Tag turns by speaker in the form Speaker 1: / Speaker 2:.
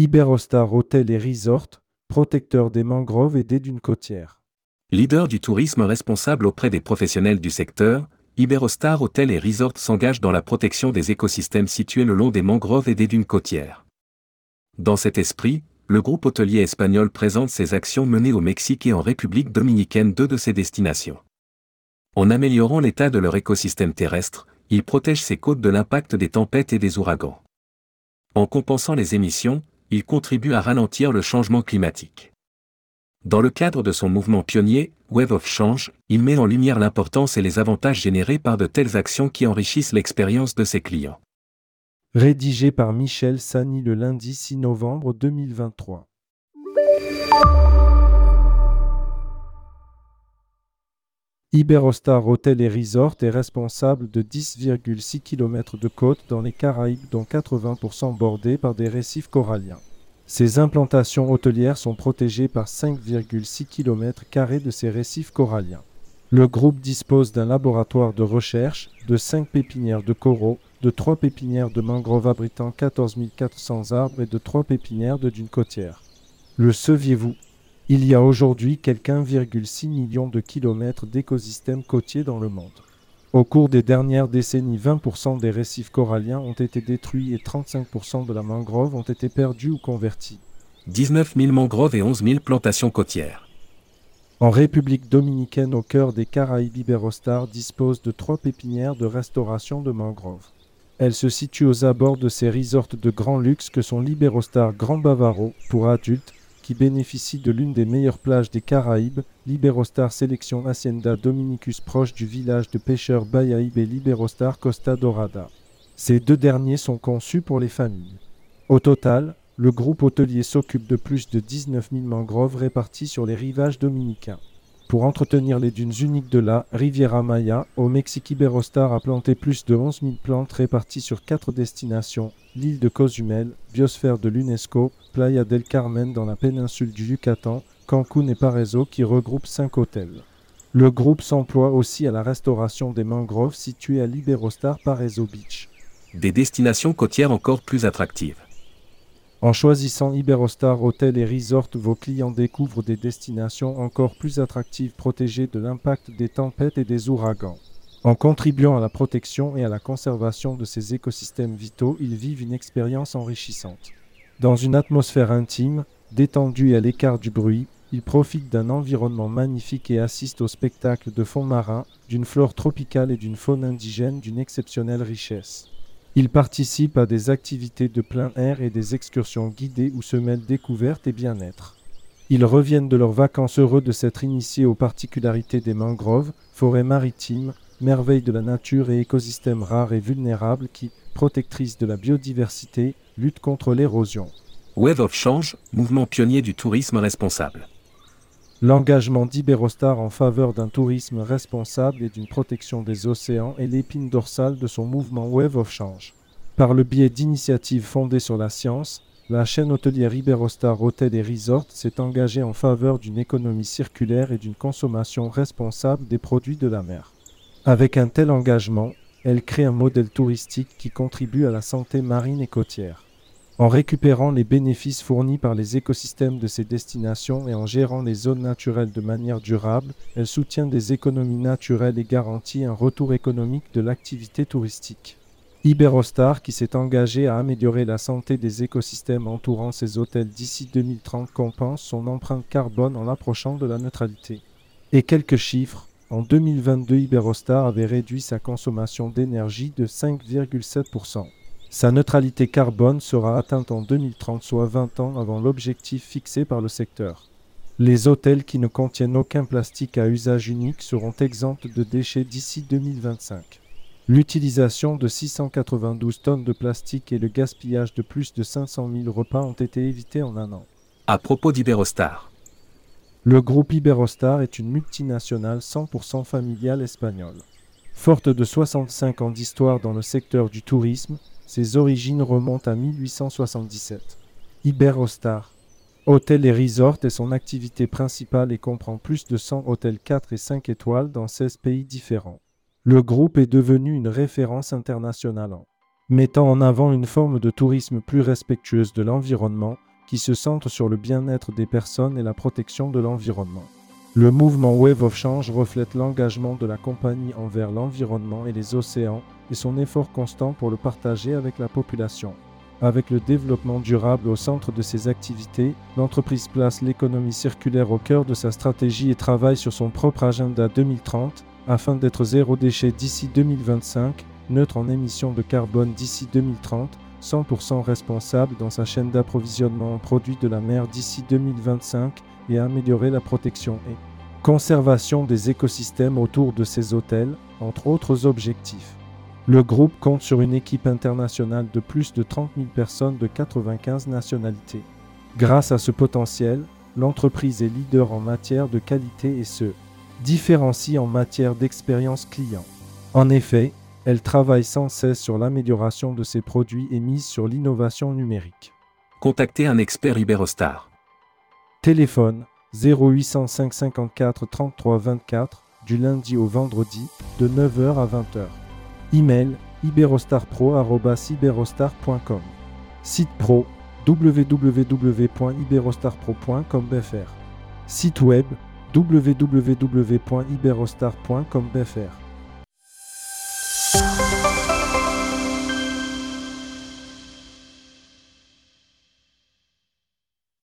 Speaker 1: Iberostar Hôtel et Resort, protecteur des mangroves et des dunes côtières.
Speaker 2: Leader du tourisme responsable auprès des professionnels du secteur, Iberostar Hôtel et Resort s'engage dans la protection des écosystèmes situés le long des mangroves et des dunes côtières. Dans cet esprit, le groupe hôtelier espagnol présente ses actions menées au Mexique et en République dominicaine, deux de ses destinations. En améliorant l'état de leur écosystème terrestre, ils protègent ses côtes de l'impact des tempêtes et des ouragans. En compensant les émissions, ils contribuent à ralentir le changement climatique. Dans le cadre de son mouvement pionnier, Wave of Change, il met en lumière l'importance et les avantages générés par de telles actions qui enrichissent l'expérience de ses clients.
Speaker 1: Rédigé par Michel Sani le lundi 6 novembre 2023. Iberostar Hotel et Resort est responsable de 10,6 km de côte dans les Caraïbes, dont 80% bordés par des récifs coralliens. Ces implantations hôtelières sont protégées par 5,6 km de ces récifs coralliens. Le groupe dispose d'un laboratoire de recherche, de 5 pépinières de coraux, de 3 pépinières de mangroves abritant 14 400 arbres et de 3 pépinières de dunes côtières. Le saviez-vous Il y a aujourd'hui quelques 1,6 million de kilomètres d'écosystèmes côtiers dans le monde. Au cours des dernières décennies, 20% des récifs coralliens ont été détruits et 35% de la mangrove ont été perdus ou convertis.
Speaker 2: 19 000 mangroves et 11 000 plantations côtières.
Speaker 1: En République dominicaine, au cœur des Caraïbes, Iberostar dispose de trois pépinières de restauration de mangroves. Elle se situe aux abords de ces resorts de grand luxe que sont l'Iberostar Grand Bavaro pour adultes, qui bénéficie de l'une des meilleures plages des Caraïbes, l'Iberostar Sélection Hacienda Dominicus proche du village de pêcheurs Bayaïb et l'Iberostar Costa Dorada. Ces deux derniers sont conçus pour les familles. Au total, le groupe hôtelier s'occupe de plus de 19 000 mangroves réparties sur les rivages dominicains. Pour entretenir les dunes uniques de la Riviera Maya, au Mexique Iberostar a planté plus de 11 000 plantes réparties sur quatre destinations l'île de Cozumel, biosphère de l'UNESCO, Playa del Carmen dans la péninsule du Yucatan, Cancun et Parezo qui regroupent cinq hôtels. Le groupe s'emploie aussi à la restauration des mangroves situées à l'Iberostar Parezo Beach.
Speaker 2: Des destinations côtières encore plus attractives.
Speaker 1: En choisissant Iberostar Hotel et Resort, vos clients découvrent des destinations encore plus attractives protégées de l'impact des tempêtes et des ouragans. En contribuant à la protection et à la conservation de ces écosystèmes vitaux, ils vivent une expérience enrichissante. Dans une atmosphère intime, détendue et à l'écart du bruit, ils profitent d'un environnement magnifique et assistent au spectacle de fonds marins, d'une flore tropicale et d'une faune indigène d'une exceptionnelle richesse. Ils participent à des activités de plein air et des excursions guidées où se mêlent découverte et bien-être. Ils reviennent de leurs vacances heureux de s'être initiés aux particularités des mangroves, forêts maritimes, merveilles de la nature et écosystèmes rares et vulnérables qui, protectrices de la biodiversité, luttent contre l'érosion.
Speaker 2: Wave of Change, mouvement pionnier du tourisme responsable.
Speaker 1: L'engagement d'Iberostar en faveur d'un tourisme responsable et d'une protection des océans est l'épine dorsale de son mouvement Wave of Change. Par le biais d'initiatives fondées sur la science, la chaîne hôtelière Iberostar Hôtel et Resort s'est engagée en faveur d'une économie circulaire et d'une consommation responsable des produits de la mer. Avec un tel engagement, elle crée un modèle touristique qui contribue à la santé marine et côtière. En récupérant les bénéfices fournis par les écosystèmes de ces destinations et en gérant les zones naturelles de manière durable, elle soutient des économies naturelles et garantit un retour économique de l'activité touristique. Iberostar, qui s'est engagé à améliorer la santé des écosystèmes entourant ses hôtels d'ici 2030, compense son empreinte carbone en l'approchant de la neutralité. Et quelques chiffres. En 2022, Iberostar avait réduit sa consommation d'énergie de 5,7%. Sa neutralité carbone sera atteinte en 2030, soit 20 ans avant l'objectif fixé par le secteur. Les hôtels qui ne contiennent aucun plastique à usage unique seront exempts de déchets d'ici 2025. L'utilisation de 692 tonnes de plastique et le gaspillage de plus de 500 000 repas ont été évités en un an.
Speaker 2: À propos d'Iberostar.
Speaker 1: Le groupe Iberostar est une multinationale 100% familiale espagnole. Forte de 65 ans d'histoire dans le secteur du tourisme, ses origines remontent à 1877. Iberostar. Hôtel et resort est son activité principale et comprend plus de 100 hôtels 4 et 5 étoiles dans 16 pays différents. Le groupe est devenu une référence internationale en mettant en avant une forme de tourisme plus respectueuse de l'environnement, qui se centre sur le bien-être des personnes et la protection de l'environnement. Le mouvement Wave of Change reflète l'engagement de la compagnie envers l'environnement et les océans et son effort constant pour le partager avec la population. Avec le développement durable au centre de ses activités, l'entreprise place l'économie circulaire au cœur de sa stratégie et travaille sur son propre agenda 2030 afin d'être zéro déchet d'ici 2025, neutre en émissions de carbone d'ici 2030, 100% responsable dans sa chaîne d'approvisionnement en produits de la mer d'ici 2025 et améliorer la protection et conservation des écosystèmes autour de ses hôtels, entre autres objectifs. Le groupe compte sur une équipe internationale de plus de 30 000 personnes de 95 nationalités. Grâce à ce potentiel, l'entreprise est leader en matière de qualité et se différencie en matière d'expérience client. En effet, elle travaille sans cesse sur l'amélioration de ses produits et mise sur l'innovation numérique.
Speaker 2: Contactez un expert Iberostar.
Speaker 1: Téléphone 0805 54 33 24 du lundi au vendredi de 9h à 20h. Email iberostarpro.iberostar.com Site pro www.iberostarpro.com.fr Site web www.iberostar.com.fr